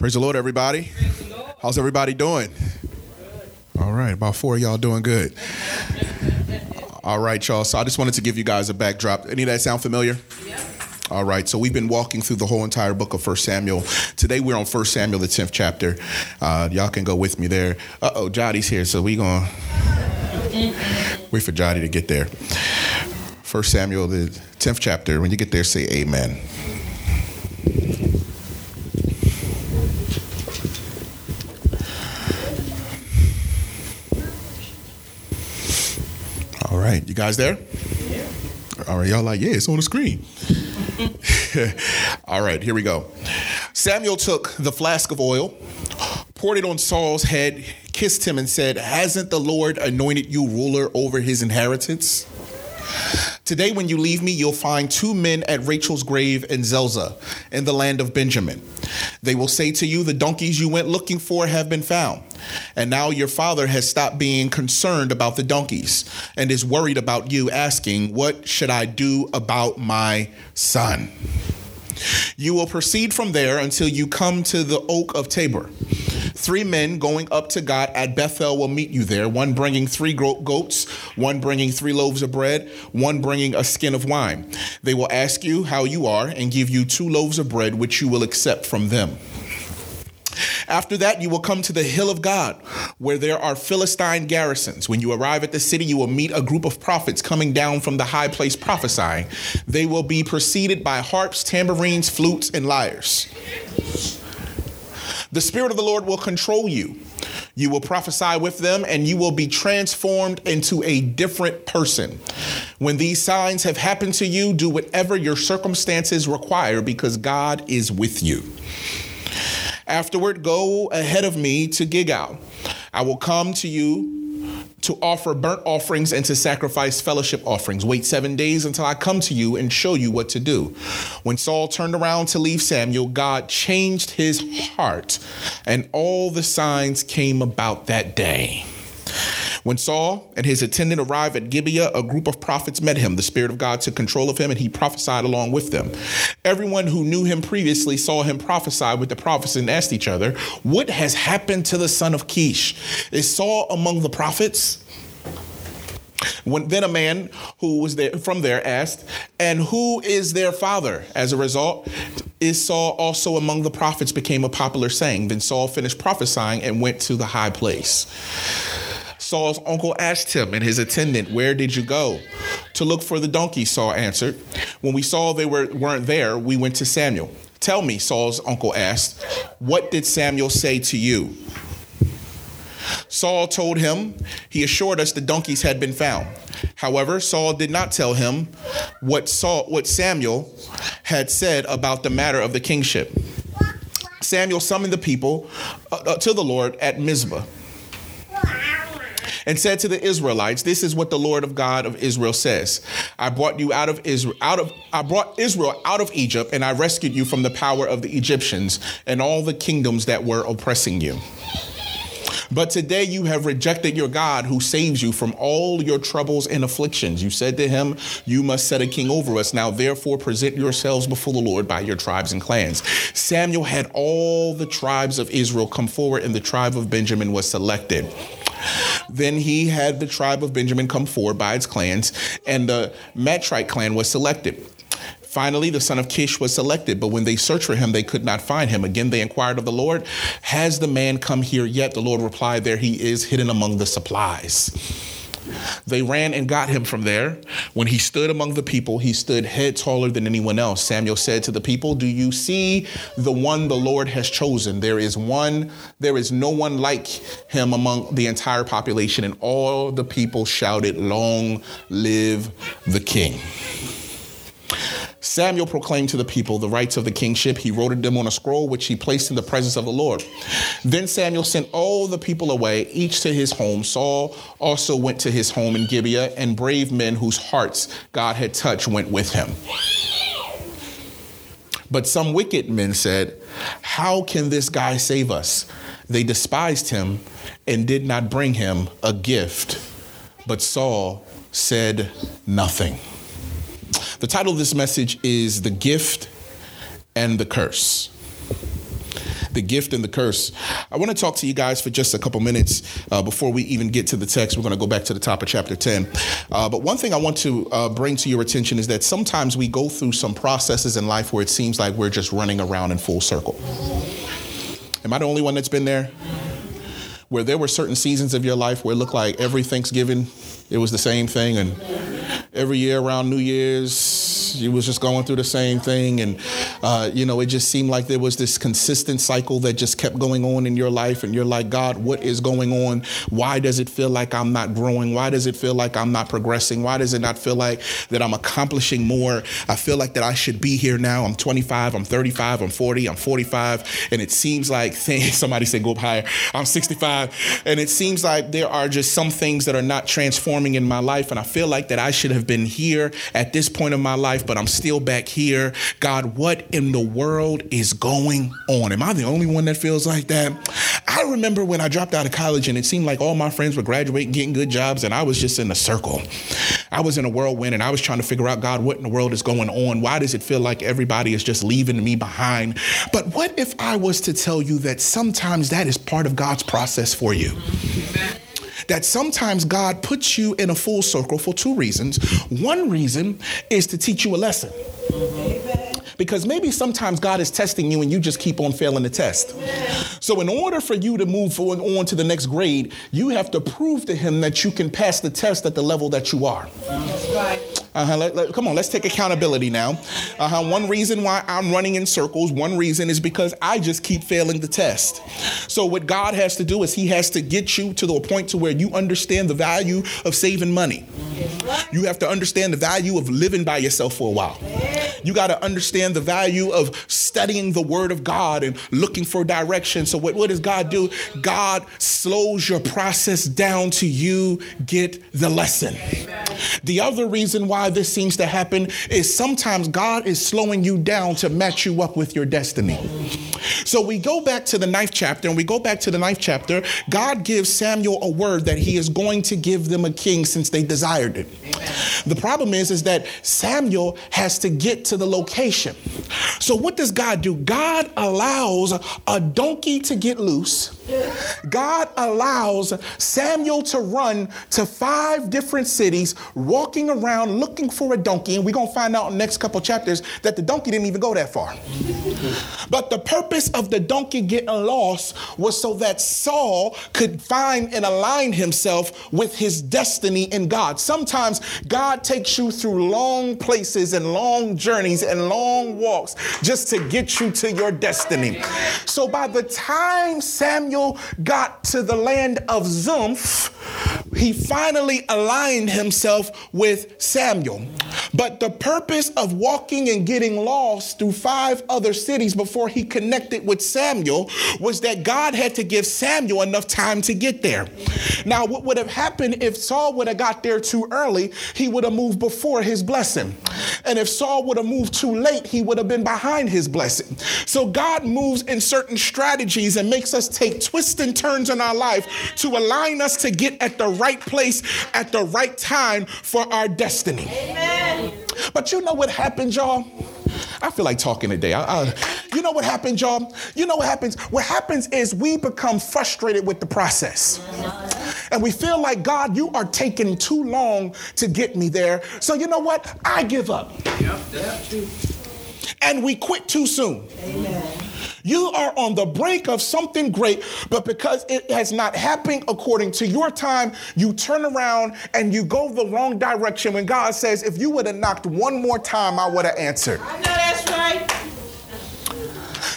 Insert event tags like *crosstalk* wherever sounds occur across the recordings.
Praise the Lord, everybody. How's everybody doing? All right, about four of y'all doing good. All right, y'all. So I just wanted to give you guys a backdrop. Any of that sound familiar? All right, so we've been walking through the whole entire book of First Samuel. Today we're on First Samuel, the tenth chapter. Uh, y'all can go with me there. Uh oh, Jody's here, so we gonna wait for Jody to get there. First Samuel, the tenth chapter. When you get there, say Amen. Right, you guys there? Yeah. All right, y'all like, yeah, it's on the screen. *laughs* All right, here we go. Samuel took the flask of oil, poured it on Saul's head, kissed him, and said, Hasn't the Lord anointed you ruler over his inheritance? Today, when you leave me, you'll find two men at Rachel's grave in Zelzah, in the land of Benjamin. They will say to you, The donkeys you went looking for have been found. And now your father has stopped being concerned about the donkeys and is worried about you, asking, What should I do about my son? You will proceed from there until you come to the oak of Tabor. Three men going up to God at Bethel will meet you there, one bringing three goats, one bringing three loaves of bread, one bringing a skin of wine. They will ask you how you are and give you two loaves of bread, which you will accept from them. After that, you will come to the hill of God, where there are Philistine garrisons. When you arrive at the city, you will meet a group of prophets coming down from the high place prophesying. They will be preceded by harps, tambourines, flutes, and lyres. The Spirit of the Lord will control you. You will prophesy with them, and you will be transformed into a different person. When these signs have happened to you, do whatever your circumstances require because God is with you. Afterward, go ahead of me to Gilgal. I will come to you to offer burnt offerings and to sacrifice fellowship offerings. Wait seven days until I come to you and show you what to do. When Saul turned around to leave Samuel, God changed his heart, and all the signs came about that day. When Saul and his attendant arrived at Gibeah, a group of prophets met him. The Spirit of God took control of him, and he prophesied along with them. Everyone who knew him previously saw him prophesy with the prophets and asked each other, What has happened to the son of Kish? Is Saul among the prophets? When, then a man who was there from there asked, And who is their father? As a result, is Saul also among the prophets became a popular saying. Then Saul finished prophesying and went to the high place. Saul's uncle asked him and his attendant, Where did you go? To look for the donkey, Saul answered. When we saw they were, weren't there, we went to Samuel. Tell me, Saul's uncle asked, What did Samuel say to you? Saul told him, He assured us the donkeys had been found. However, Saul did not tell him what, Saul, what Samuel had said about the matter of the kingship. Samuel summoned the people uh, to the Lord at Mizpah and said to the Israelites, This is what the Lord of God of Israel says. I brought you out of Israel out of I brought Israel out of Egypt, and I rescued you from the power of the Egyptians and all the kingdoms that were oppressing you. But today you have rejected your God who saves you from all your troubles and afflictions. You said to him, You must set a king over us. Now, therefore, present yourselves before the Lord by your tribes and clans. Samuel had all the tribes of Israel come forward, and the tribe of Benjamin was selected. Then he had the tribe of Benjamin come forward by its clans, and the Matrite clan was selected. Finally, the son of Kish was selected, but when they searched for him, they could not find him. Again, they inquired of the Lord, Has the man come here yet? The Lord replied, There he is, hidden among the supplies. They ran and got him from there. When he stood among the people, he stood head taller than anyone else. Samuel said to the people, Do you see the one the Lord has chosen? There is one, there is no one like him among the entire population. And all the people shouted, Long live the king. Samuel proclaimed to the people the rights of the kingship. He wrote them on a scroll, which he placed in the presence of the Lord. Then Samuel sent all the people away, each to his home. Saul also went to his home in Gibeah, and brave men whose hearts God had touched went with him. But some wicked men said, How can this guy save us? They despised him and did not bring him a gift. But Saul said nothing. The title of this message is The Gift and the Curse. the gift and the curse. I want to talk to you guys for just a couple minutes uh, before we even get to the text. We're going to go back to the top of chapter 10. Uh, but one thing I want to uh, bring to your attention is that sometimes we go through some processes in life where it seems like we're just running around in full circle. Am I the only one that's been there? Where there were certain seasons of your life where it looked like every Thanksgiving it was the same thing, and every year around New Year's, you was just going through the same thing. And, uh, you know, it just seemed like there was this consistent cycle that just kept going on in your life. And you're like, God, what is going on? Why does it feel like I'm not growing? Why does it feel like I'm not progressing? Why does it not feel like that I'm accomplishing more? I feel like that I should be here now. I'm 25, I'm 35, I'm 40, I'm 45. And it seems like *laughs* somebody said go up higher. I'm 65. And it seems like there are just some things that are not transforming in my life. And I feel like that I should have been here at this point of my life, but I'm still back here. God, what in the world is going on? Am I the only one that feels like that? I remember when I dropped out of college and it seemed like all my friends were graduating, getting good jobs, and I was just in a circle. I was in a whirlwind and I was trying to figure out, God, what in the world is going on? Why does it feel like everybody is just leaving me behind? But what if I was to tell you that sometimes that is part of God's process for you? That sometimes God puts you in a full circle for two reasons. One reason is to teach you a lesson. Because maybe sometimes God is testing you and you just keep on failing the test. So, in order for you to move on to the next grade, you have to prove to Him that you can pass the test at the level that you are. Uh-huh. Let, let, come on, let's take accountability now. Uh-huh. One reason why I'm running in circles, one reason is because I just keep failing the test. So what God has to do is He has to get you to the point to where you understand the value of saving money. You have to understand the value of living by yourself for a while. You got to understand the value of studying the Word of God and looking for direction. So what, what does God do? God slows your process down to you get the lesson. The other reason why why this seems to happen is sometimes God is slowing you down to match you up with your destiny. So we go back to the ninth chapter, and we go back to the ninth chapter. God gives Samuel a word that he is going to give them a king since they desired it. Amen. The problem is, is that Samuel has to get to the location. So what does God do? God allows a donkey to get loose. God allows Samuel to run to five different cities, walking around looking for a donkey. And we're going to find out in the next couple chapters that the donkey didn't even go that far. but the purpose of the donkey getting lost was so that Saul could find and align himself with his destiny in God. Sometimes God takes you through long places and long journeys and long walks just to get you to your destiny. So by the time Samuel got to the land of Zuph, he finally aligned himself with Samuel. But the purpose of walking and getting lost through five other cities before he connected with Samuel was that God had to give Samuel enough time to get there. Now, what would have happened if Saul would have got there too early? He would have moved before his blessing. And if Saul would have moved too late, he would have been behind his blessing. So God moves in certain strategies and makes us take twists and turns in our life to align us to get at the right place at the right time for our destiny. Amen. But you know what happens, y'all? I feel like talking today. I, I, you know what happens, y'all? You know what happens? What happens is we become frustrated with the process. And we feel like, God, you are taking too long to get me there. So you know what? I give up. Yep, yep. And we quit too soon. Amen. You are on the brink of something great, but because it has not happened according to your time, you turn around and you go the wrong direction when God says, if you would have knocked one more time, I would have answered. I know that's right.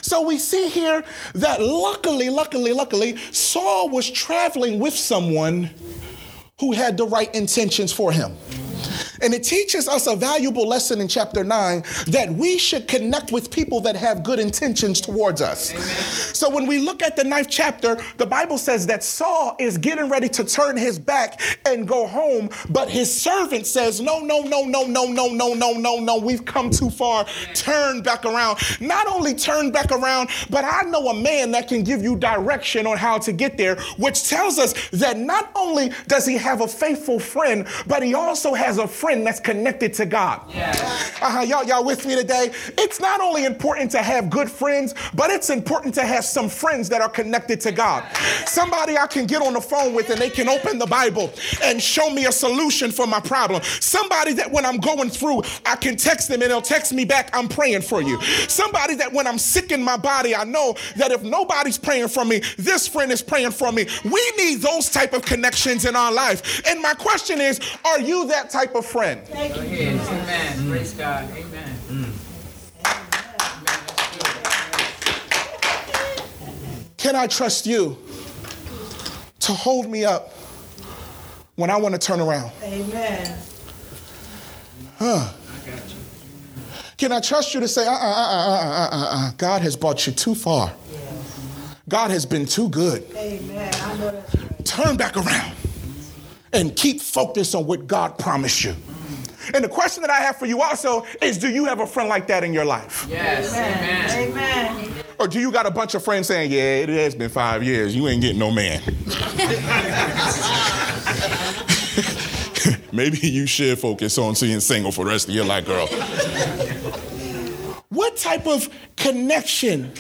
So we see here that luckily, luckily, luckily, Saul was traveling with someone who had the right intentions for him. And it teaches us a valuable lesson in chapter 9 that we should connect with people that have good intentions towards us. Amen. So when we look at the ninth chapter, the Bible says that Saul is getting ready to turn his back and go home, but his servant says, No, no, no, no, no, no, no, no, no, no, we've come too far. Turn back around. Not only turn back around, but I know a man that can give you direction on how to get there, which tells us that not only does he have a faithful friend, but he also has a friend friend that's connected to God. Uh-huh, y'all, y'all with me today? It's not only important to have good friends, but it's important to have some friends that are connected to God. Somebody I can get on the phone with and they can open the Bible and show me a solution for my problem. Somebody that when I'm going through, I can text them and they'll text me back, I'm praying for you. Somebody that when I'm sick in my body, I know that if nobody's praying for me, this friend is praying for me. We need those type of connections in our life. And my question is, are you that type of friend? Amen. Praise God. Amen. Can I trust you to hold me up when I want to turn around? Amen. Can I trust you to say, uh uh uh uh uh uh uh, God has brought you too far? God has been too good. Amen. I know that's right. Turn back around and keep focused on what God promised you. And the question that I have for you also is do you have a friend like that in your life? Yes. Amen. Amen. Or do you got a bunch of friends saying, yeah, it has been five years, you ain't getting no man? *laughs* Maybe you should focus on being single for the rest of your life, girl. what type of connection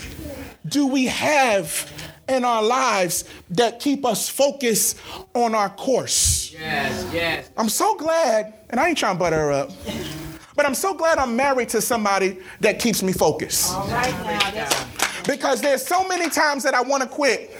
do we have in our lives that keep us focused on our course? Yes. Yes. I'm so glad, and I ain't trying to butter her up, but I'm so glad I'm married to somebody that keeps me focused. All right now. Because there's so many times that I want to quit,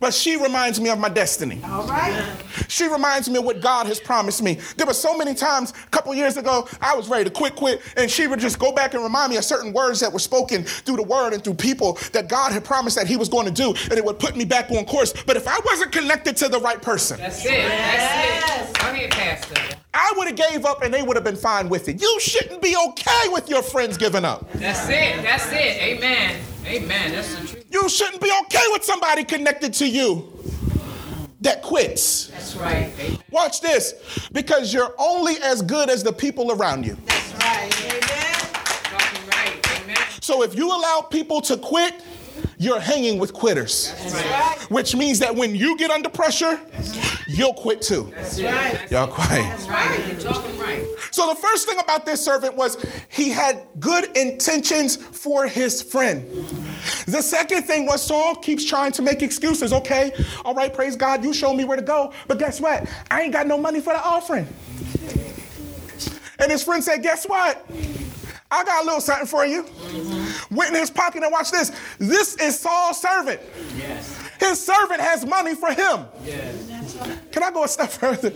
but she reminds me of my destiny. all right. She reminds me of what God has promised me. There were so many times a couple years ago I was ready to quit, quit, and she would just go back and remind me of certain words that were spoken through the word and through people that God had promised that He was going to do, and it would put me back on course. But if I wasn't connected to the right person, That's it. That's it. Go ahead, Pastor. I would have gave up and they would have been fine with it. You shouldn't be okay with your friends giving up. That's it. That's it. Amen. Amen. That's the truth. You shouldn't be okay with somebody connected to you that quits. That's right. Amen. Watch this, because you're only as good as the people around you. That's right. Amen. Talking right. Amen. So if you allow people to quit, you're hanging with quitters, right. which means that when you get under pressure, you'll quit too. That's right. Y'all quiet. That's right. Right. So the first thing about this servant was he had good intentions for his friend. The second thing was Saul keeps trying to make excuses. Okay, all right, praise God, you show me where to go. But guess what? I ain't got no money for the offering. And his friend said, Guess what? I got a little something for you. Went in his pocket and watch this. This is Saul's servant. Yes. His servant has money for him. Yes. Can I go a step further?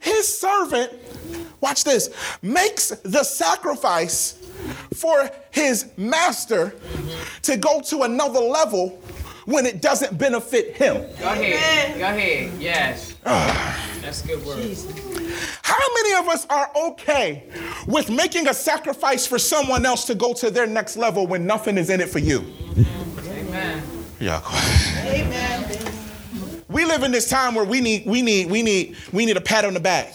His servant, watch this, makes the sacrifice for his master to go to another level when it doesn't benefit him. Go ahead. Go ahead. Yes. Ah. That's a good word. How many of us are okay with making a sacrifice for someone else to go to their next level when nothing is in it for you? Amen. Yeah. Amen. We live in this time where we need, we need, we need, we need a pat on the back.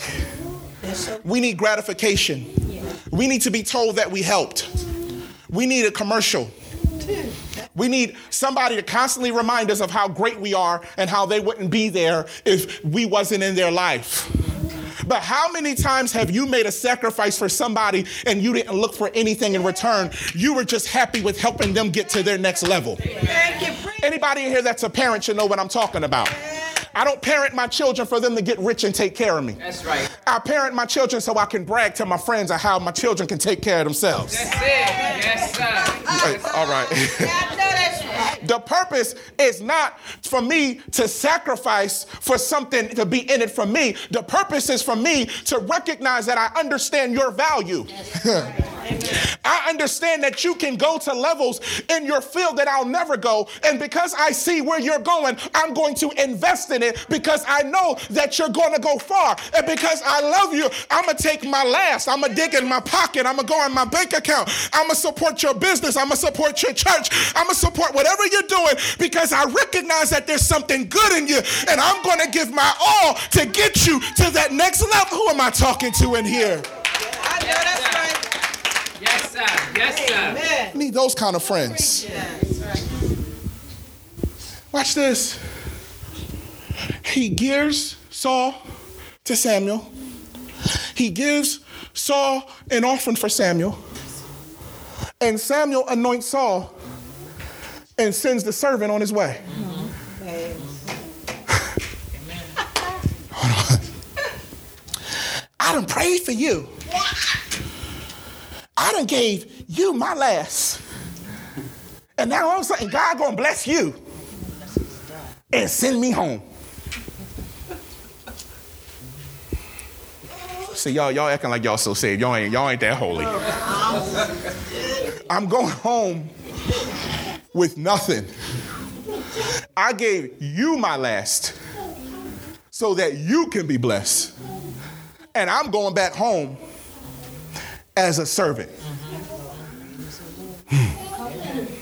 We need gratification. We need to be told that we helped. We need a commercial. We need somebody to constantly remind us of how great we are and how they wouldn't be there if we wasn't in their life. But how many times have you made a sacrifice for somebody and you didn't look for anything in return? You were just happy with helping them get to their next level. Thank you. Anybody in here that's a parent should know what I'm talking about. I don't parent my children for them to get rich and take care of me. That's right. I parent my children so I can brag to my friends on how my children can take care of themselves. That's it. Yes, sir. Hey, All right. *laughs* The purpose is not for me to sacrifice for something to be in it for me. The purpose is for me to recognize that I understand your value. *laughs* I understand that you can go to levels in your field that I'll never go. And because I see where you're going, I'm going to invest in it because I know that you're going to go far. And because I love you, I'm going to take my last. I'm going to dig in my pocket. I'm going to go in my bank account. I'm going to support your business. I'm going to support your church. I'm going to support whatever you're doing because I recognize that there's something good in you. And I'm going to give my all to get you to that next level. Who am I talking to in here? I know that's right. Yes, sir. Yes, sir. Amen. I need those kind of friends. Watch this. He gears Saul to Samuel. He gives Saul an offering for Samuel. And Samuel anoints Saul and sends the servant on his way. Mm-hmm. Amen. I done prayed for you. I done gave you my last. And now all of a sudden, God gonna bless you and send me home. See, y'all, y'all acting like y'all so saved. Y'all ain't, y'all ain't that holy. Oh, I'm going home with nothing. I gave you my last so that you can be blessed. And I'm going back home as a servant. Hmm.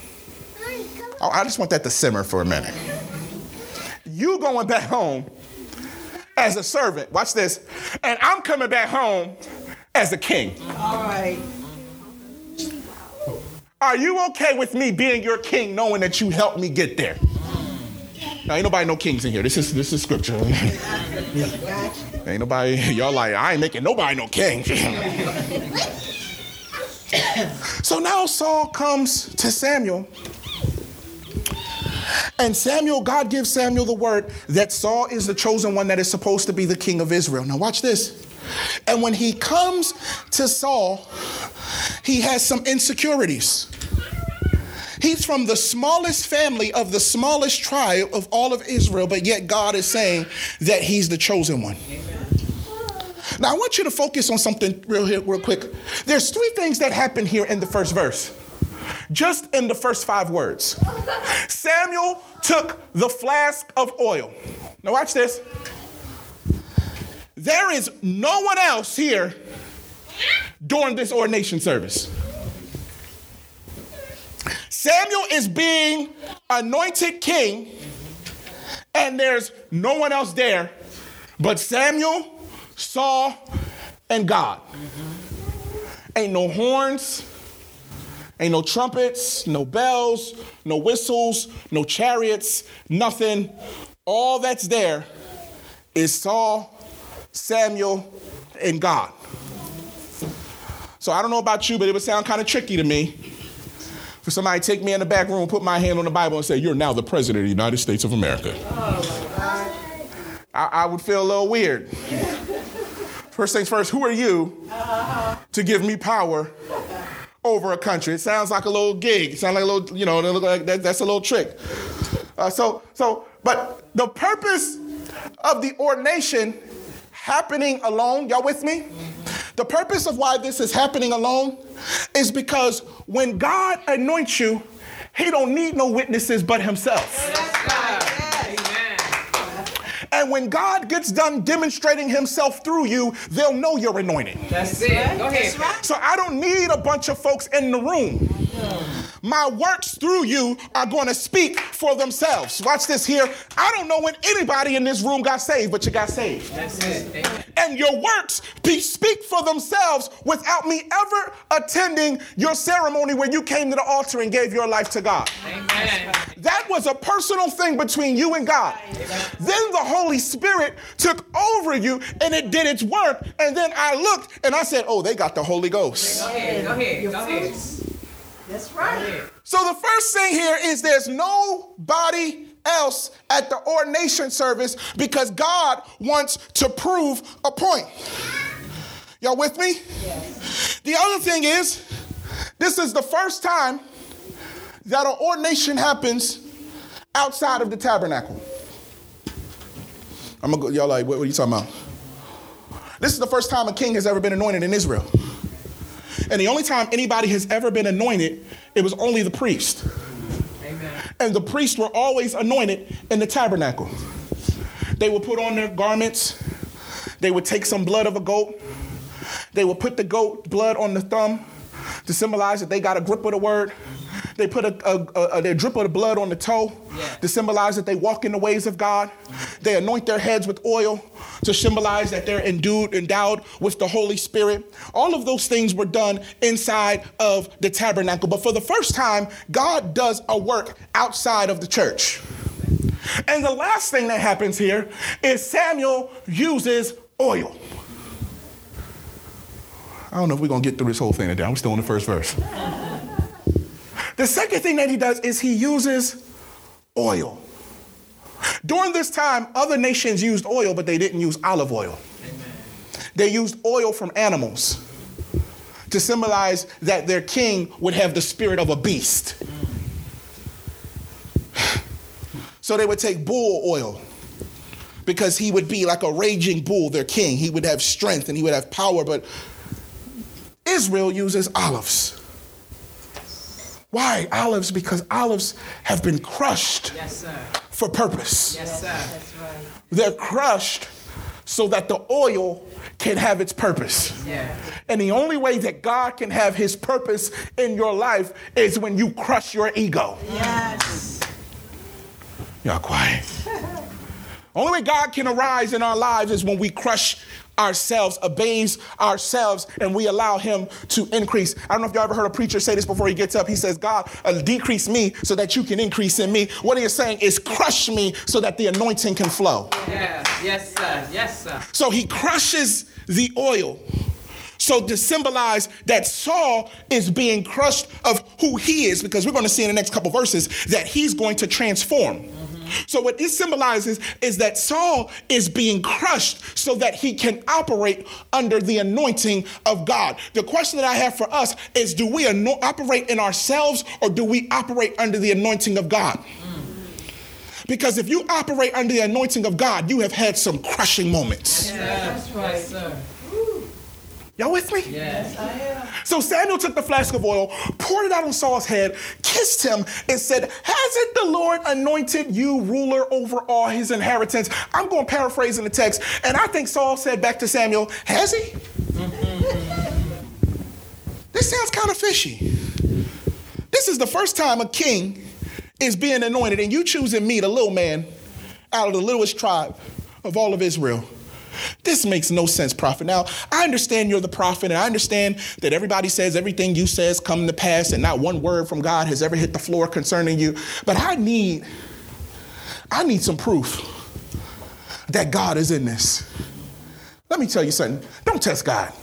Oh, I just want that to simmer for a minute. You going back home as a servant. Watch this. And I'm coming back home as a king. All right. Are you okay with me being your king knowing that you helped me get there? Now, ain't nobody no kings in here. This is this is scripture. *laughs* Ain't nobody, y'all like, I ain't making nobody no king. so now Saul comes to Samuel. And Samuel, God gives Samuel the word that Saul is the chosen one that is supposed to be the king of Israel. Now, watch this. And when he comes to Saul, he has some insecurities. He's from the smallest family of the smallest tribe of all of Israel, but yet God is saying that he's the chosen one. Now, I want you to focus on something real, here, real quick. There's three things that happen here in the first verse, just in the first five words. Samuel took the flask of oil. Now, watch this. There is no one else here during this ordination service. Samuel is being anointed king, and there's no one else there but Samuel, Saul, and God. Ain't no horns, ain't no trumpets, no bells, no whistles, no chariots, nothing. All that's there is Saul, Samuel, and God. So I don't know about you, but it would sound kind of tricky to me for somebody to take me in the back room, put my hand on the Bible, and say, You're now the President of the United States of America. I, I would feel a little weird. First things first, who are you to give me power over a country? It sounds like a little gig. It sounds like a little, you know, like that, that's a little trick. Uh, so, so, but the purpose of the ordination happening alone, y'all with me? The purpose of why this is happening alone is because when God anoints you, he don't need no witnesses but himself. And when God gets done demonstrating himself through you, they'll know you're anointed. That's it. Go ahead. So I don't need a bunch of folks in the room. My works through you are going to speak for themselves. Watch this here. I don't know when anybody in this room got saved, but you got saved. That's it. And your works be, speak for themselves without me ever attending your ceremony where you came to the altar and gave your life to God. Amen. That was a personal thing between you and God. Amen. Then the Holy Spirit took over you and it did its work. And then I looked and I said, Oh, they got the Holy Ghost. Go ahead. Go ahead. Go ahead. That's right. So the first thing here is there's nobody else at the ordination service because God wants to prove a point. Y'all with me? Yes. The other thing is, this is the first time that an ordination happens outside of the tabernacle. I'm gonna go, y'all like, what, what are you talking about? This is the first time a king has ever been anointed in Israel. And the only time anybody has ever been anointed, it was only the priest. Amen. And the priests were always anointed in the tabernacle. They would put on their garments, they would take some blood of a goat, they would put the goat blood on the thumb to symbolize that they got a grip of the word. They put a, a, a, a drip of the blood on the toe to symbolize that they walk in the ways of God. They anoint their heads with oil to symbolize that they're endued, endowed with the Holy Spirit. All of those things were done inside of the tabernacle. But for the first time, God does a work outside of the church. And the last thing that happens here is Samuel uses oil. I don't know if we're going to get through this whole thing today. I'm still in the first verse. the second thing that he does is he uses oil. During this time, other nations used oil, but they didn't use olive oil. They used oil from animals to symbolize that their king would have the spirit of a beast. *sighs* So they would take bull oil because he would be like a raging bull, their king. He would have strength and he would have power, but Israel uses olives. Why olives? Because olives have been crushed Yes, sir. For purpose. Yes, sir. That's right. They're crushed so that the oil can have its purpose. Yeah. And the only way that God can have his purpose in your life is when you crush your ego. Yes. Y'all quiet. *laughs* only way God can arise in our lives is when we crush ourselves, abase ourselves, and we allow him to increase. I don't know if y'all ever heard a preacher say this before he gets up. He says, God, uh, decrease me so that you can increase in me. What he is saying is crush me so that the anointing can flow. Yeah. Yes, sir. Yes, sir. So he crushes the oil. So to symbolize that Saul is being crushed of who he is, because we're going to see in the next couple verses that he's going to transform. So what this symbolizes is that Saul is being crushed so that he can operate under the anointing of God. The question that I have for us is do we operate in ourselves or do we operate under the anointing of God? Because if you operate under the anointing of God, you have had some crushing moments. That's right. Sir. Y'all with me? Yes. I am. So Samuel took the flask of oil, poured it out on Saul's head, kissed him, and said, Hasn't the Lord anointed you ruler over all his inheritance? I'm going to paraphrase in the text. And I think Saul said back to Samuel, Has he? Mm-hmm. this sounds kind of fishy. This is the first time a king is being anointed, and you choosing me, the little man, out of the littlest tribe of all of Israel. This makes no sense, prophet. Now, I understand you're the prophet, and I understand that everybody says everything you says come to pass, and not one word from God has ever hit the floor concerning you. But I need, I need some proof that God is in this. Let me tell you something. Don't test God.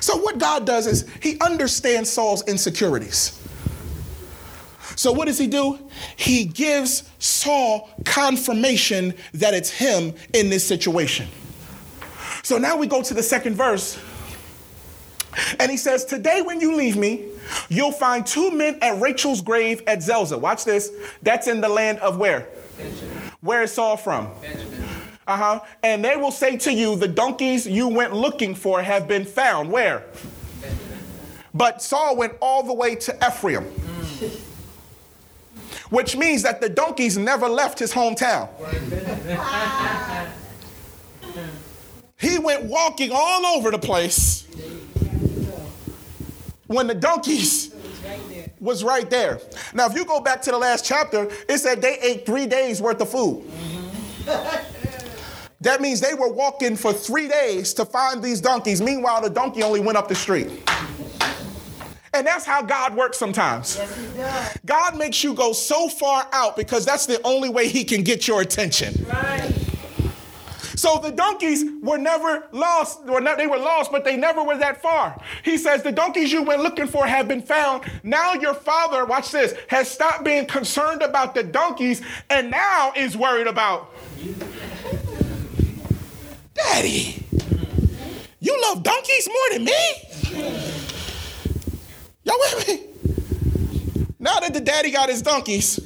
So what God does is He understands Saul's insecurities. So what does he do? He gives Saul confirmation that it's him in this situation. So now we go to the second verse. And he says, Today when you leave me, you'll find two men at Rachel's grave at Zelzah. Watch this. That's in the land of where? Benjamin. Where is Saul from? Benjamin. Uh huh. And they will say to you, The donkeys you went looking for have been found. Where? Benjamin. But Saul went all the way to Ephraim, which means that the donkeys never left his hometown. *laughs* he went walking all over the place when the donkeys was right there. Now, if you go back to the last chapter, it said they ate three days worth of food. Mm-hmm. That means they were walking for three days to find these donkeys. Meanwhile, the donkey only went up the street. And that's how God works sometimes. Yes, he does. God makes you go so far out because that's the only way He can get your attention. Right. So the donkeys were never lost. Were not, they were lost, but they never were that far. He says, The donkeys you went looking for have been found. Now your father, watch this, has stopped being concerned about the donkeys and now is worried about. Daddy, you love donkeys more than me? Y'all with me? Now that the daddy got his donkeys,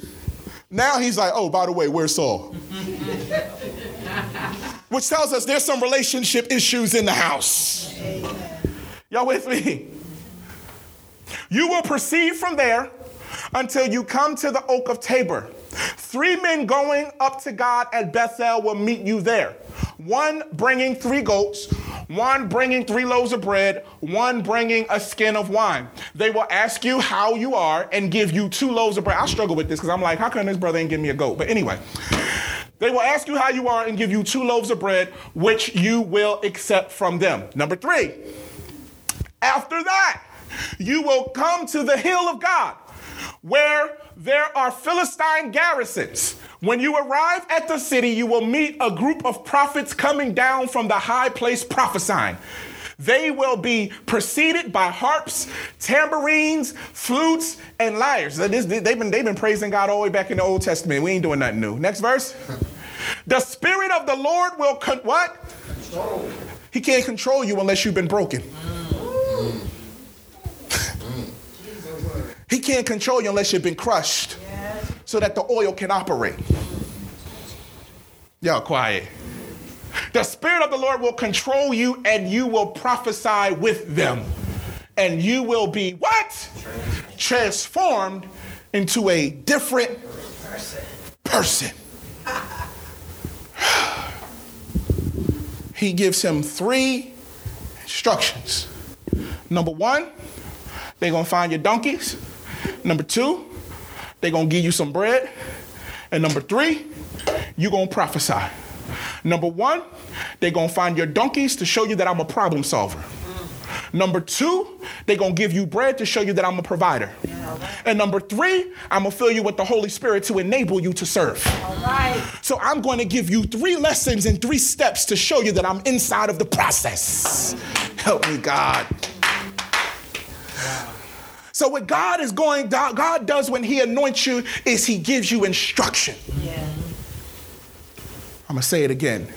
now he's like, oh, by the way, where's Saul? Which tells us there's some relationship issues in the house. Y'all with me? You will proceed from there until you come to the oak of Tabor. Three men going up to God at Bethel will meet you there. One bringing three goats, one bringing three loaves of bread, one bringing a skin of wine. They will ask you how you are and give you two loaves of bread. I struggle with this because I'm like, how come this brother ain't give me a goat? But anyway, they will ask you how you are and give you two loaves of bread, which you will accept from them. Number three, after that, you will come to the hill of God. where there are Philistine garrisons. When you arrive at the city, you will meet a group of prophets coming down from the high place prophesying. They will be preceded by harps, tambourines, flutes, and lyres. They've been, they've been praising God all the way back in the Old Testament. We ain't doing nothing new. Next verse. *laughs* The Spirit of the Lord will, con- what? Control. He can't control you unless you've been broken. Mm. Mm. he can't control you unless you've been crushed so that the oil can operate. Y'all quiet. The Spirit of the Lord will control you and you will prophesy with them. And you will be what? Transformed into a different person. he gives him three instructions. Number one, they're gonna find your donkeys. Number two, they're gonna give you some bread. And number three, you're gonna prophesy. Number one, they're gonna find your donkeys to show you that I'm a problem solver. Number two, they're gonna give you bread to show you that I'm a provider. And number three, I'm gonna fill you with the Holy Spirit to enable you to serve. All right. So I'm going to give you three lessons and three steps to show you that I'm inside of the process. Help me, God. So what God is going, God does when He anoints you is He gives you instruction. Yeah. I'm gonna say it again.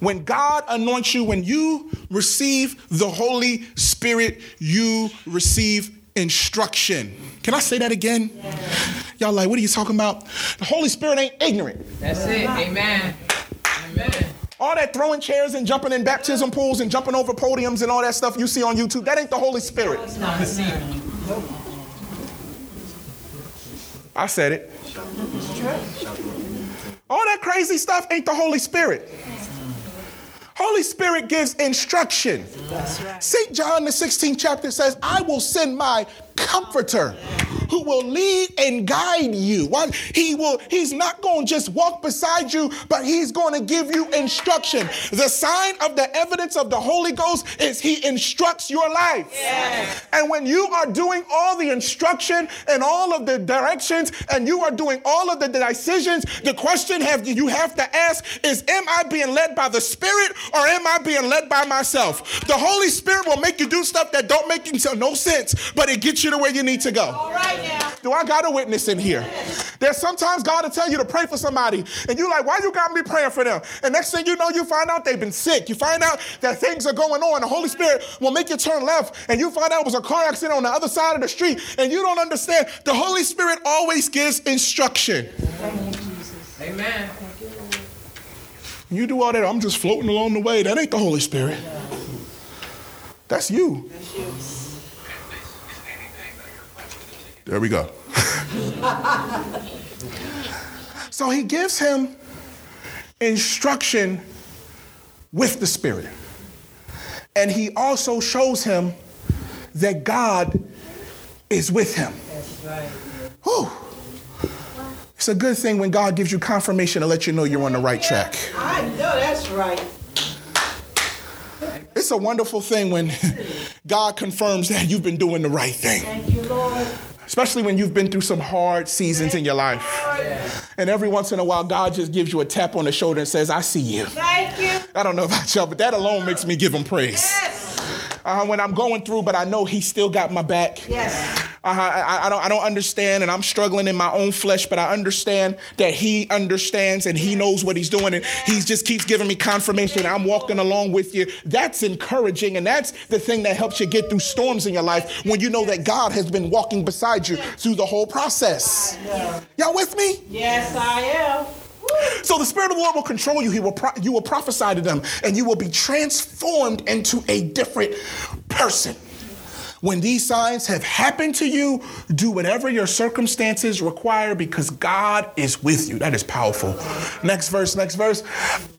When God anoints you, when you receive the Holy Spirit, you receive instruction. Can I say that again? Yeah. Y'all like, what are you talking about? The Holy Spirit ain't ignorant. That's it. Amen. Amen. All that throwing chairs and jumping in baptism pools and jumping over podiums and all that stuff you see on YouTube, that ain't the Holy Spirit. I said it. All that crazy stuff ain't the Holy Spirit. Holy Spirit gives instruction. Right. St. John, the 16th chapter says, I will send my comforter who will lead and guide you. He will, he's not going to just walk beside you, but he's going to give you instruction. The sign of the evidence of the Holy Ghost is he instructs your life. Yes. And when you are doing all the instruction and all of the directions and you are doing all of the decisions, the question have you have to ask is am I being led by the Spirit or am I being led by myself? The Holy Spirit will make you do stuff that don't make no sense, but it gets you to where you need to go. Right. Do I got a witness in here? There's sometimes God will tell you to pray for somebody, and you're like, why you got me praying for them? And next thing you know, you find out they've been sick. You find out that things are going on. The Holy Spirit will make you turn left, and you find out it was a car accident on the other side of the street, and you don't understand. The Holy Spirit always gives instruction. Amen. You do all that, I'm just floating along the way. That ain't the Holy Spirit. That's you. There we go. so he gives him instruction with the Spirit. And he also shows him that God is with him. That's right. Whew. It's a good thing when God gives you confirmation to let you know you're on the right track. I know that's right. It's a wonderful thing when *laughs* God confirms that you've been doing the right thing. Thank you, Lord especially when you've been through some hard seasons in your life. And every once in a while, God just gives you a tap on the shoulder and says, I see you. Thank you. I don't know about y'all, but that alone makes me give him praise. Yes. Uh, when I'm going through, but I know he still got my back. Yes. Uh, I, I, don't, I don't understand, and I'm struggling in my own flesh, but I understand that He understands and He knows what He's doing, and He just keeps giving me confirmation. I'm walking along with you. That's encouraging, and that's the thing that helps you get through storms in your life when you know that God has been walking beside you through the whole process. Y'all with me? Yes, I am. So the Spirit of the Lord will control you. He will pro- you will prophesy to them, and you will be transformed into a different person. When these signs have happened to you, do whatever your circumstances require because God is with you. That is powerful. Next verse, next verse.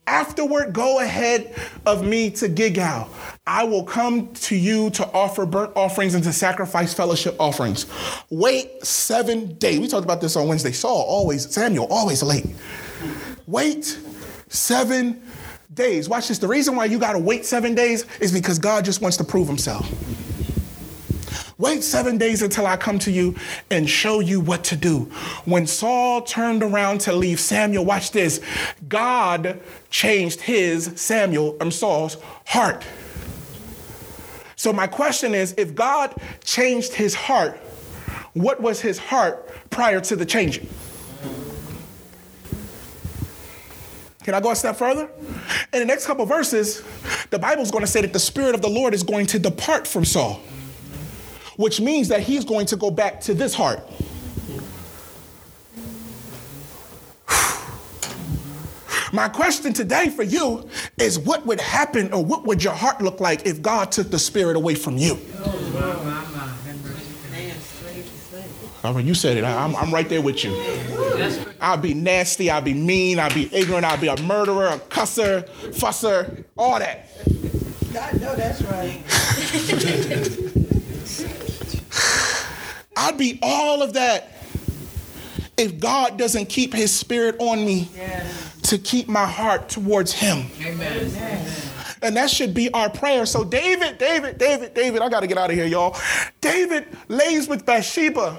Afterward, go ahead of me to Gilgal. I will come to you to offer burnt offerings and to sacrifice fellowship offerings. Wait seven days. We talked about this on Wednesday. Saul always, Samuel always late. Wait seven days. Watch this. The reason why you got to wait seven days is because God just wants to prove himself. Wait seven days until I come to you and show you what to do. When Saul turned around to leave Samuel, watch this. God changed his, Samuel, um, Saul's heart. So, my question is if God changed his heart, what was his heart prior to the changing? Can I go a step further? In the next couple verses, the Bible's going to say that the Spirit of the Lord is going to depart from Saul, which means that he's going to go back to this heart. My question today for you is what would happen or what would your heart look like if God took the Spirit away from you? All right, you said it. I- I'm, I'm right there with you. I'll be nasty, I'll be mean, I'll be ignorant, I'll be a murderer, a cusser, fusser, all that. *laughs* I know that's right. *laughs* I'd be all of that if God doesn't keep his spirit on me Yes. to keep my heart towards him. Amen. And that should be our prayer. So, David, David, David, David, I got to get out of here, y'all. David lays with Bathsheba.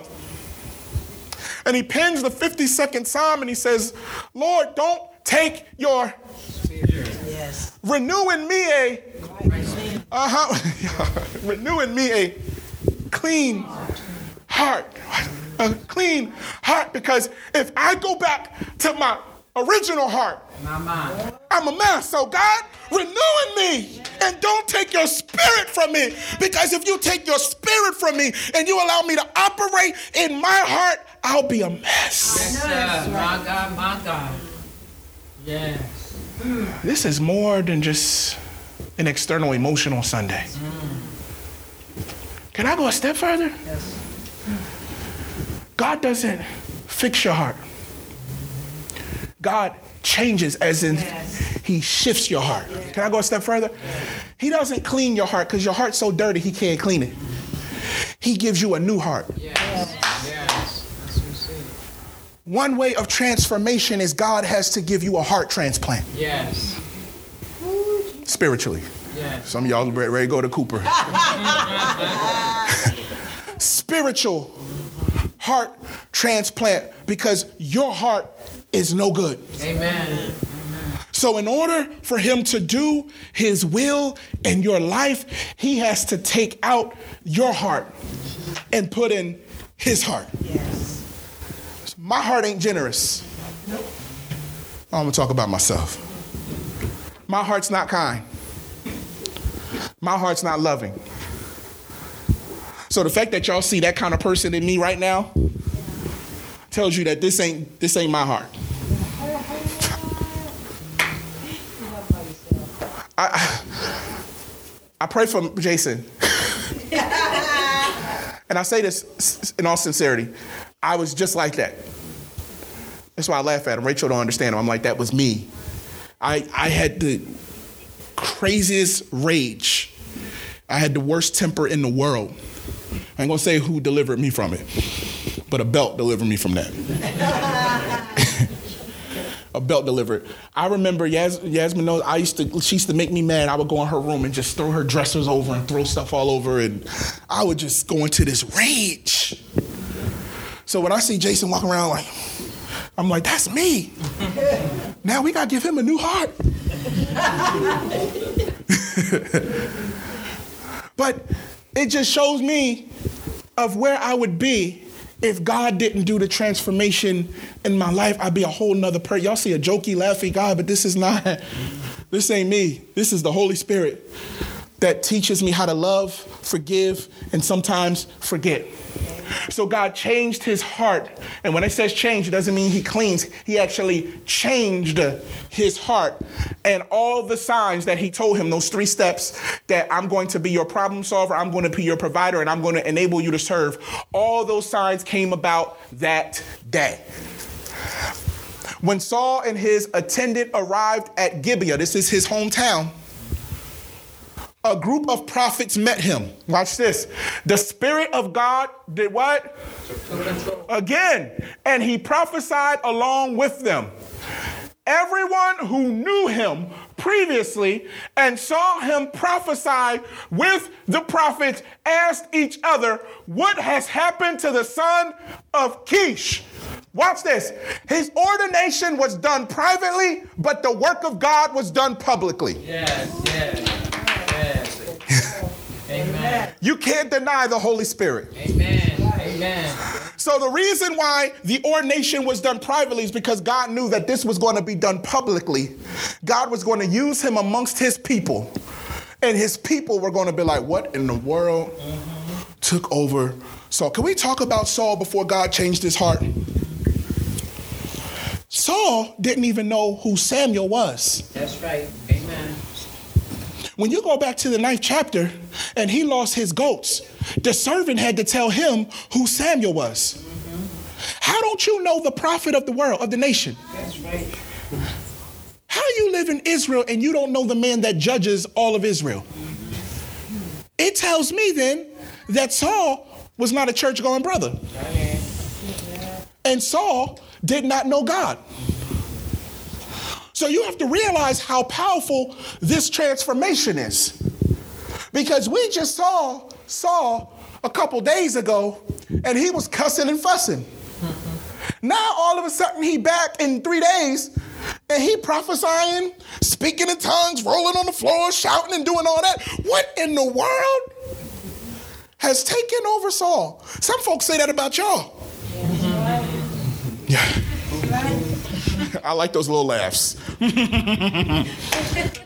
And he pens the 52nd Psalm and he says, Lord, don't take your Yes. renew in me a uh-huh *laughs* renew in me a clean heart. Heart, a clean heart because if I go back to my original heart. I'm a mess. So God, renew in me and don't take your spirit from me. Because if you take your spirit from me and you allow me to operate in my heart, I'll be a mess. Yes, sir. My God, my God. Yes. This is more than just an external emotional Sunday. Can I go a step further? Yes. God doesn't fix your heart. God changes, as in Yes. He shifts your heart. Can I go a step further? He doesn't clean your heart because your heart's so dirty He can't clean it. He gives you a new heart. Yes. Yes. That's what we see. One way of transformation is God has to give you a heart transplant Yes. spiritually. Yes. Some of y'all ready ready to go to Cooper. *laughs* Spiritual heart transplant because your heart is no good. Amen. So, in order for him to do his will in your life, he has to take out your heart and put in his heart. Yes. My heart ain't generous. Nope. I'm gonna talk about myself. My heart's not kind. My heart's not loving. So the fact that y'all see that kind of person in me right now tells you that this ain't this ain't my heart. I I pray for Jason. *laughs* and I say this in all sincerity. I was just like that. That's why I laugh at him. Rachel don't understand him. I'm like, that was me. I, I had the craziest rage. I had the worst temper in the world. I ain't gonna say who delivered me from it, but a belt delivered me from that. *laughs* a belt delivered. I remember Yas- Yasmin knows I used to she used to make me mad. I would go in her room and just throw her dressers over and throw stuff all over, and I would just go into this rage. So when I see Jason walking around like, I'm like, that's me. now we gotta give him a new heart. *laughs* but it just shows me of where I would be if God didn't do the transformation in my life. I'd be a whole nother person. Y'all see a jokey, laughy God, but this is not, *laughs* this ain't me. This is the Holy Spirit that teaches me how to love, forgive, and sometimes forget. So God changed his heart. And when it says change, it doesn't mean he cleans. He actually changed his heart. And all the signs that he told him, those three steps that I'm going to be your problem solver, I'm going to be your provider, and I'm going to enable you to serve, all those signs came about that day. When Saul and his attendant arrived at Gibeah, this is his hometown a group of prophets met him. Watch this. The Spirit of God did what? Again. And he prophesied along with them. Everyone who knew him previously and saw him prophesy with the prophets asked each other, What has happened to the son of Kish? Watch this. His ordination was done privately, but the work of God was done publicly. Yes, yes. Amen. You can't deny the Holy Spirit. Amen. Amen. So the reason why the ordination was done privately is because God knew that this was going to be done publicly. God was going to use him amongst his people. And his people were going to be like, what in the world took over Saul? Can we talk about Saul before God changed his heart? Saul didn't even know who Samuel was. That's right. Amen. When you go back to the ninth chapter and he lost his goats, the servant had to tell him who Samuel was. How don't you know the prophet of the world, of the nation? That's right. How you live in Israel and you don't know the man that judges all of Israel? It tells me then that Saul was not a church going brother. And Saul did not know God. So you have to realize how powerful this transformation is. Because we just saw Saul a couple days ago and he was cussing and fussing. Now all of a sudden he back in three days and he prophesying, speaking in tongues, rolling on the floor, shouting and doing all that. What in the world has taken over Saul? Some folks say that about y'all. Yeah. I like those little laughs. yeah,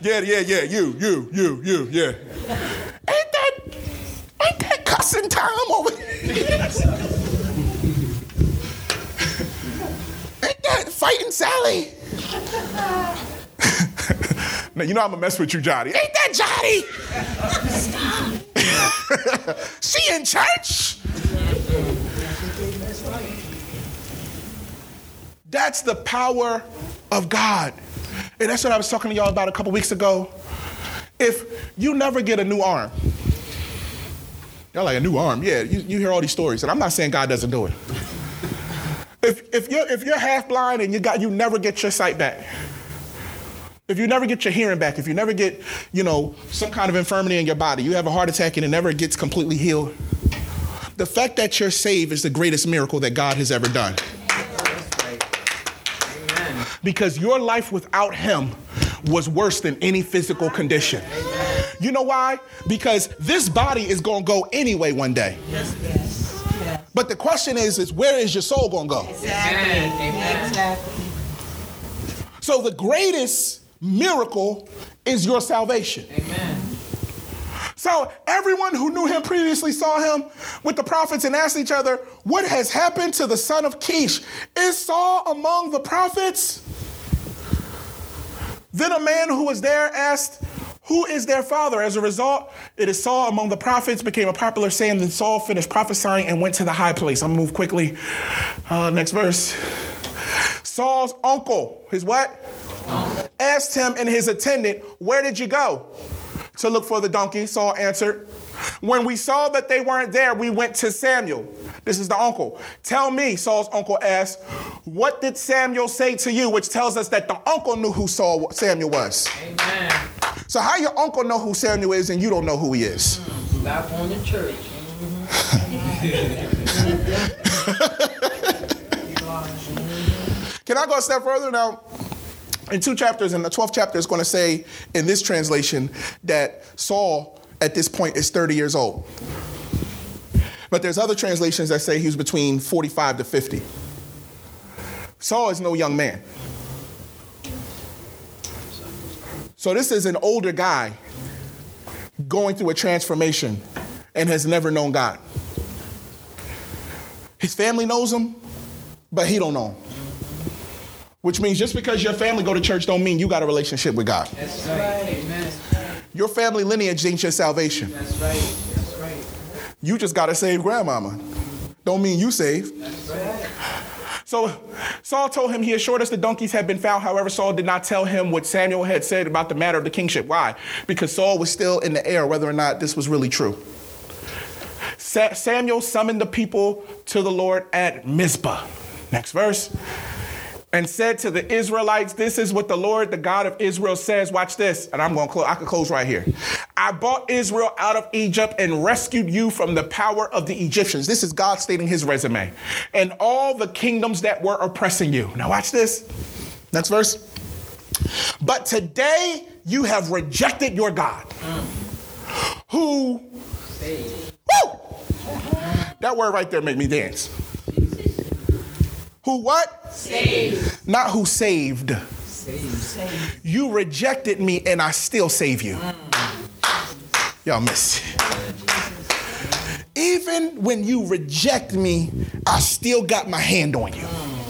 yeah, yeah. You, you, you, you, yeah. Ain't that, ain't that cussing time over *laughs* ain't that fighting Sally? *laughs* now you know I'm gonna mess with you, Johnny. Ain't that Johnny? Stop. *laughs* she in church? That's the power of God. And that's what I was talking to y'all about a couple weeks ago. If you never get a new arm, y'all like a new arm, yeah, you, you hear all these stories, and I'm not saying God doesn't do it. If, if, you're, if you're half blind and you, got, you never get your sight back, if you never get your hearing back, if you never get, you know, some kind of infirmity in your body, you have a heart attack and it never gets completely healed, the fact that you're saved is the greatest miracle that God has ever done because your life without him was worse than any physical condition. You know why? Because this body is going to go anyway one day. Yes, yes, yes. But the question is, is where is your soul going to go? Exactly. Exactly. So the greatest miracle is your salvation. Amen. So everyone who knew him previously saw him with the prophets and asked each other, What has happened to the son of Kish? Is Saul among the prophets? Then a man who was there asked, Who is their father? As a result, it is Saul among the prophets became a popular saying. Then Saul finished prophesying and went to the high place. I'm gonna move quickly. Uh, next verse. Saul's uncle, his what? Asked him and his attendant, Where did you go? To look for the donkey. Saul answered, When we saw that they weren't there, we went to Samuel. This is the uncle. Tell me, Saul's uncle asked, What did Samuel say to you? Which tells us that the uncle knew who Saul Samuel was. Amen. So how your uncle know who Samuel is and you don't know who he is? Mm-hmm. Back on the church. *laughs* Can I go a step further now? In two chapters, and the 12th chapter is going to say in this translation that Saul at this point is 30 years old. But there's other translations that say he was between 45 to 50. Saul is no young man. So this is an older guy going through a transformation and has never known God. His family knows him, but he don't know him. Which means just because your family go to church don't mean you got a relationship with God. That's right. Amen. Your family lineage ain't your salvation. That's right. That's right. You just got to save grandmama. Don't mean you saved. That's right. So Saul told him he assured us the donkeys had been found. However, Saul did not tell him what Samuel had said about the matter of the kingship. Why? Because Saul was still in the air whether or not this was really true. Sa- Samuel summoned the people to the Lord at Mizpah. Next verse. And said to the Israelites, This is what the Lord, the God of Israel, says. Watch this. And I'm going to close. I could close right here. I brought Israel out of Egypt and rescued you from the power of the Egyptians. This is God stating his resume. And all the kingdoms that were oppressing you. Now, watch this. Next verse. But today you have rejected your God. Who. Woo! That word right there made me dance. Who what? Saved. Not who saved. Saved. You rejected me and I still save you. Mm. Y'all miss. Even when you reject me, I still got my hand on you. Mm.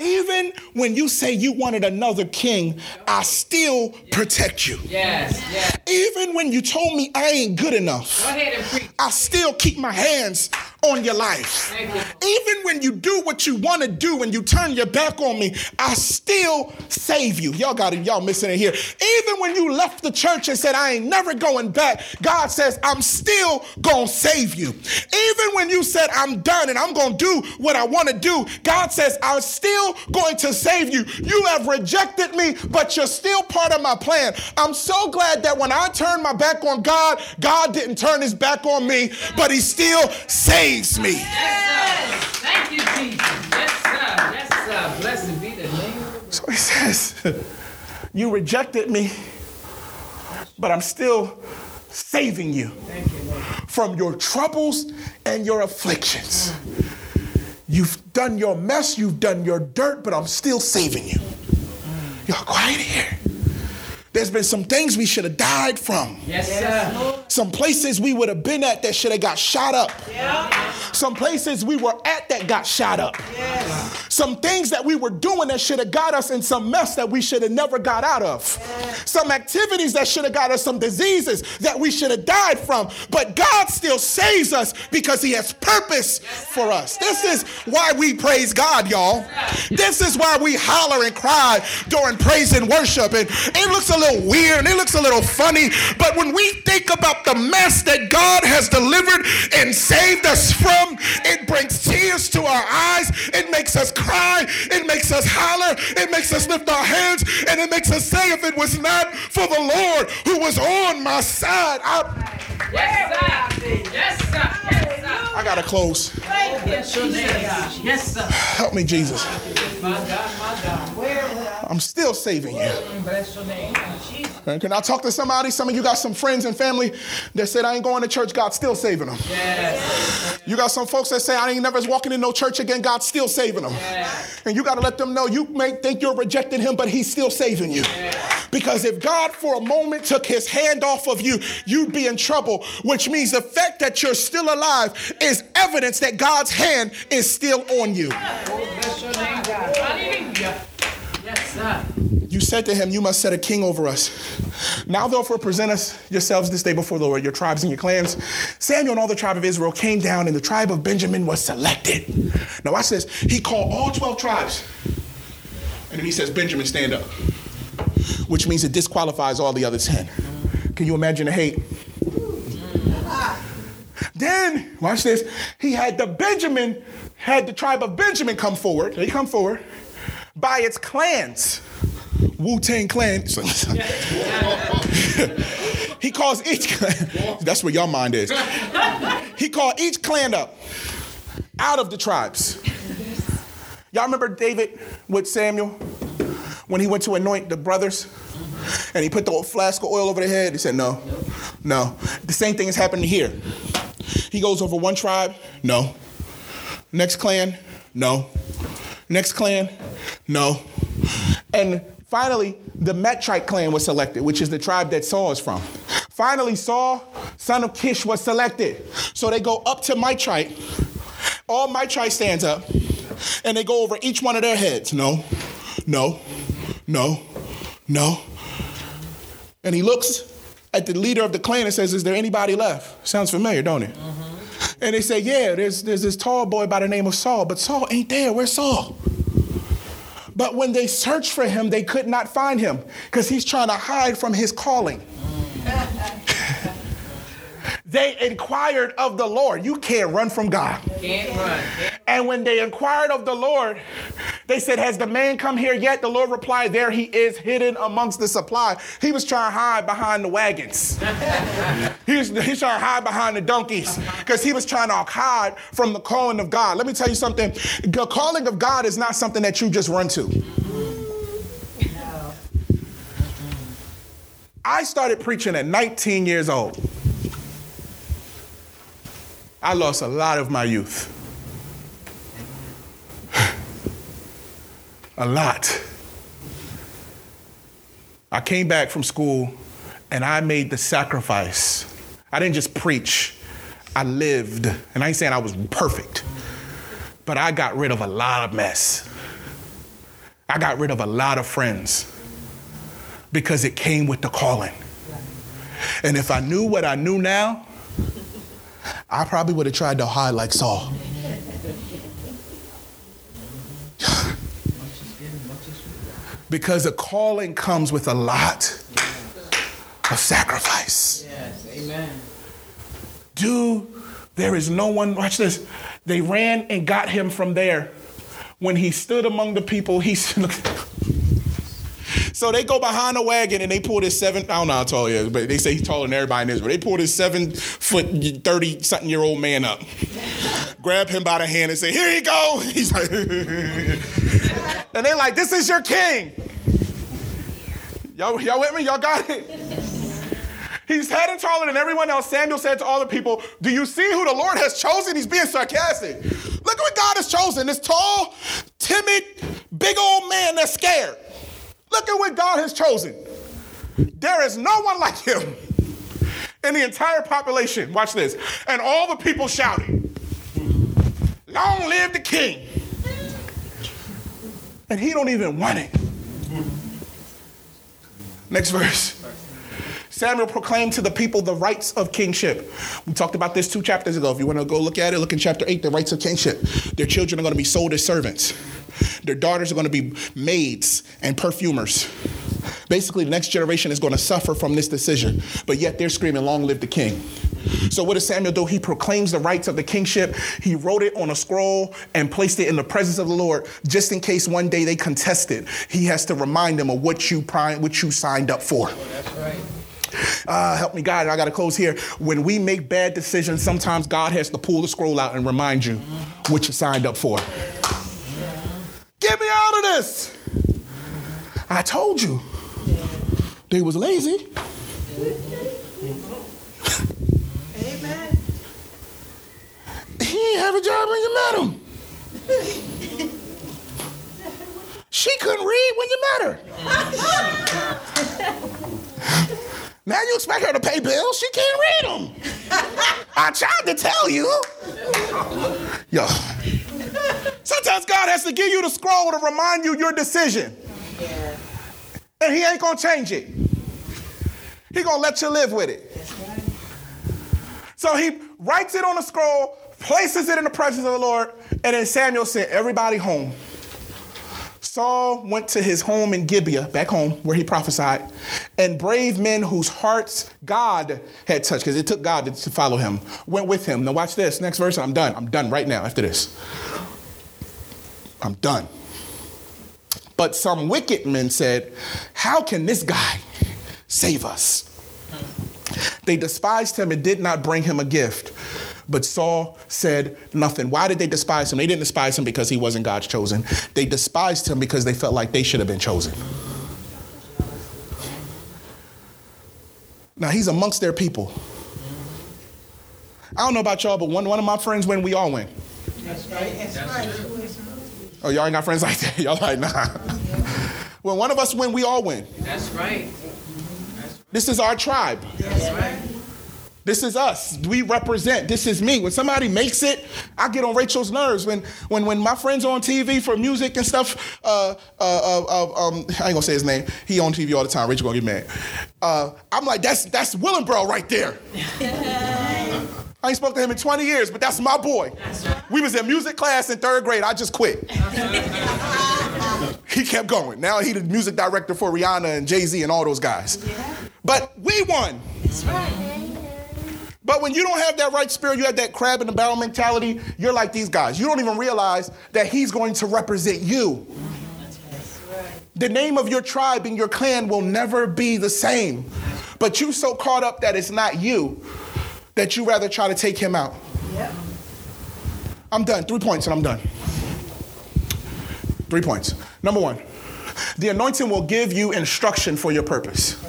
Even when you say you wanted another king, I still protect you. Yes, yes. Even when you told me I ain't good enough, Go ahead and preach. I still keep my hands on your life. You. Even when you do what you want to do and you turn your back on me, I still save you. Y'all got it. Y'all missing it here. Even when you left the church and said, I ain't never going back, God says, I'm still going to save you. Even when you said, I'm done and I'm going to do what I want to do, God says, I'm still going to save you. You have rejected me, but you're still part of my plan. I'm so glad that when I turned my back on God, God didn't turn his back on me, but he still saves me. Yes, sir. Thank you, Jesus. Yes, sir. Yes, sir. Blessed be the name of the So he says, You rejected me, but I'm still saving you Thank you, from your troubles and your afflictions. You've done your mess, you've done your dirt, but I'm still saving you. Y'all quiet here. There's been some things we should have died from. Yes, sir. Some places we would have been at that should have got shot up. Yeah. Some places we were at that got shot up. Some things that we were doing that should have got us in some mess that we should have never got out of. Some activities that should have got us some diseases that we should have died from. But God still saves us because He has purpose for us. This is why we praise God, y'all. This is why we holler and cry during praise and worship. And it looks a little weird and it looks a little funny. But when we think about the mess that God has delivered and saved us from, it brings tears to our eyes. It makes us cry. It makes us holler. It makes us lift our hands. And it makes us say, if it was not for the Lord who was on my side, I, Yes, sir. Yes, sir. Yes. I gotta close. Yes, sir. Help me, Jesus. I'm still saving you. Can I talk to somebody? Some of you got some friends and family that said, I ain't going to church. God's still saving them. Yes. You got some folks that say, I ain't never walking in no church again. God's still saving them. And you got to let them know you may think you're rejecting him, but he's still saving you. Because if God for a moment took his hand off of you, you'd be in trouble, which means the fact that you're still alive is evidence that God's hand is still on you. You said to him, You must set a king over us. Now, therefore, present us yourselves this day before the Lord, your tribes and your clans. Samuel and all the tribe of Israel came down, and the tribe of Benjamin was selected. Now, watch this. He called all 12 tribes. And then he says, Benjamin, stand up. Which means it disqualifies all the other 10. Can you imagine the hate? Then, watch this. He had the Benjamin, had the tribe of Benjamin come forward. They come forward by its clans. Wu Tang Clan. *laughs* he calls each clan. That's where your mind is. He called each clan up out of the tribes. Y'all remember David with Samuel when he went to anoint the brothers? And he put the old flask of oil over their head. He said, No, no. The same thing is happening here. He goes over one tribe, no. Next clan, no. Next clan, no. And finally, the Metrite clan was selected, which is the tribe that Saul is from. Finally, Saul, son of Kish, was selected. So they go up to Mitrite. All Mitrite stands up, and they go over each one of their heads. No, no, no, no. And he looks at the leader of the clan and says, Is there anybody left? Sounds familiar, don't it? Mm-hmm. And they say, Yeah, there's, there's this tall boy by the name of Saul, but Saul ain't there. Where's Saul? But when they searched for him, they could not find him because he's trying to hide from his calling. They inquired of the Lord. You can't run from God. Can't run. And when they inquired of the Lord, They said, Has the man come here yet? The Lord replied, There he is, hidden amongst the supply. He was trying to hide behind the wagons. *laughs* he, was, he was trying to hide behind the donkeys because he was trying to hide from the calling of God. Let me tell you something the calling of God is not something that you just run to. *laughs* I started preaching at 19 years old. I lost a lot of my youth. *sighs* a lot. I came back from school and I made the sacrifice. I didn't just preach, I lived. And I ain't saying I was perfect, but I got rid of a lot of mess. I got rid of a lot of friends because it came with the calling. And if I knew what I knew now, I probably would have tried to hide like Saul. because a calling comes with a lot of sacrifice. Yes, amen. Do there is no one, watch this. They ran and got him from there. When he stood among the people, he *laughs* So they go behind the wagon and they pull this seven, I don't know how tall he is, but they say he's taller than everybody in Israel. They pull this seven foot, 30 something year old man up, grab him by the hand and say, Here you go. *laughs* He's like, *laughs* and they're like, This is your king. Y'all, y'all with me? Y'all got it? He's head and taller than everyone else. Samuel said to all the people, Do you see who the Lord has chosen? He's being sarcastic. Look at what God has chosen this tall, timid, big old man that's scared. Look at what God has chosen. There is no one like him in the entire population. Watch this. And all the people shouted, Long live the king. And he don't even want it. Next verse. Samuel proclaimed to the people the rights of kingship. We talked about this two chapters ago. If you want to go look at it, look in chapter 8, the rights of kingship. Their children are going to be sold as servants, their daughters are going to be maids and perfumers. Basically, the next generation is going to suffer from this decision, but yet they're screaming, Long live the king. So, what does Samuel do? He proclaims the rights of the kingship. He wrote it on a scroll and placed it in the presence of the Lord, just in case one day they contest it. He has to remind them of what you, what you signed up for. That's right. Uh, help me, God. I got to close here. When we make bad decisions, sometimes God has to pull the scroll out and remind you what you signed up for. Get me out of this. I told you. They was lazy. Amen. He didn't have a job when you met him. she couldn't read when you met her. now you expect her to pay bills? She can't read them. I tried to tell you. Yo. Sometimes God has to give you the scroll to remind you your decision. Yeah. And he ain't gonna change it. He gonna let you live with it. Right. So he writes it on a scroll, places it in the presence of the Lord, and then Samuel sent everybody home. Saul went to his home in Gibeah, back home, where he prophesied, and brave men whose hearts God had touched, because it took God to, to follow him, went with him. Now, watch this. Next verse. I'm done. I'm done right now after this. I'm done. But some wicked men said, How can this guy save us? They despised him and did not bring him a gift. But Saul said nothing. Why did they despise him? They didn't despise him because he wasn't God's chosen. They despised him because they felt like they should have been chosen. Now he's amongst their people. I don't know about y'all, but one, one of my friends win, we all win. That's right. That's right. Oh, y'all ain't got friends like that? *laughs* Y'all like, nah. when one of us win, we all win. That's right. This is our tribe. That's right. This is us. We represent. This is me. When somebody makes it, I get on Rachel's nerves. When when when my friends on TV for music and stuff, uh, uh, uh, uh, um, I ain't gonna say his name. He on TV all the time. Rachel gonna get mad. Uh, I'm like, that's that's Willenbro right there. *laughs* I ain't spoke to him in 20 years, but that's my boy. We was in music class in third grade. I just quit. he kept going. Now he the music director for Rihanna and Jay Z and all those guys. But we won. That's right. But when you don't have that right spirit, you have that crab in the barrel mentality, you're like these guys. You don't even realize that he's going to represent you. The name of your tribe and your clan will never be the same. But you so caught up that it's not you that you rather try to take him out. Yep. I'm done. Three points and I'm done. Three points. Number one, the anointing will give you instruction for your purpose.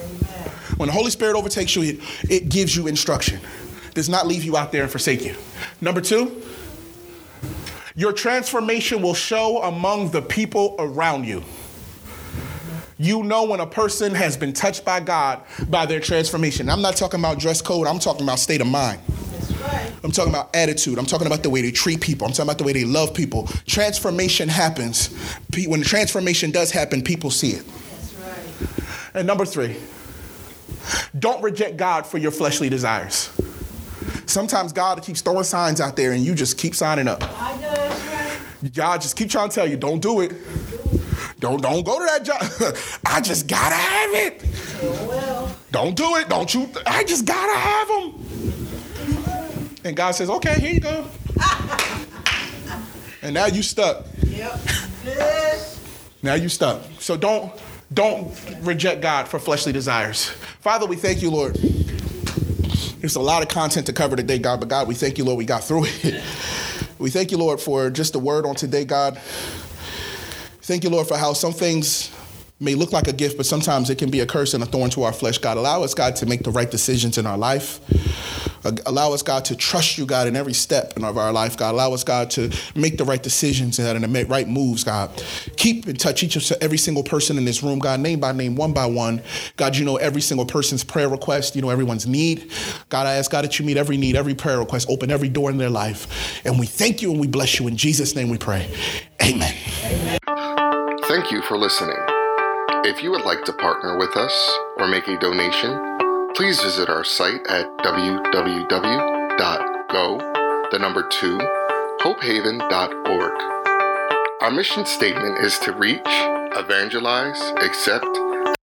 When the Holy Spirit overtakes you, it, it gives you instruction. Does not leave you out there and forsake you. Number two, your transformation will show among the people around you. You know when a person has been touched by God by their transformation. I'm not talking about dress code, I'm talking about state of mind. I'm talking about attitude. I'm talking about the way they treat people. I'm talking about the way they love people. Transformation happens. When the transformation does happen, people see it. Right. And number three, don't reject God for your fleshly desires. Sometimes God keeps throwing signs out there and you just keep signing up. God just keep trying to tell you, don't do it. Don't don't go to that job. *laughs* I just gotta have it. Oh, well. Don't do it. Don't you? I just gotta have them. And God says, okay, here you go. *laughs* And now you stuck. Yep. *laughs* Now you stuck. So don't don't reject God for fleshly desires. Father, we thank you, Lord. There's a lot of content to cover today, God, but God, we thank you, Lord, we got through it. We thank you, Lord, for just the word on today, God. Thank you, Lord, for how some things may look like a gift, but sometimes it can be a curse and a thorn to our flesh, God. Allow us, God, to make the right decisions in our life. Uh, Allow us, God, to trust you, God, in every step of our life, God. Allow us, God, to make the right decisions and to make right moves, God. Keep in touch each of every single person in this room, God, name by name, one by one. God, you know every single person's prayer request. You know everyone's need. God, I ask, God, that you meet every need, every prayer request, open every door in their life. And we thank you and we bless you. In Jesus' name we pray. Amen. Thank you for listening. If you would like to partner with us or make a donation, please visit our site at www.go, the number two, hopehaven.org. Our mission statement is to reach, evangelize, accept,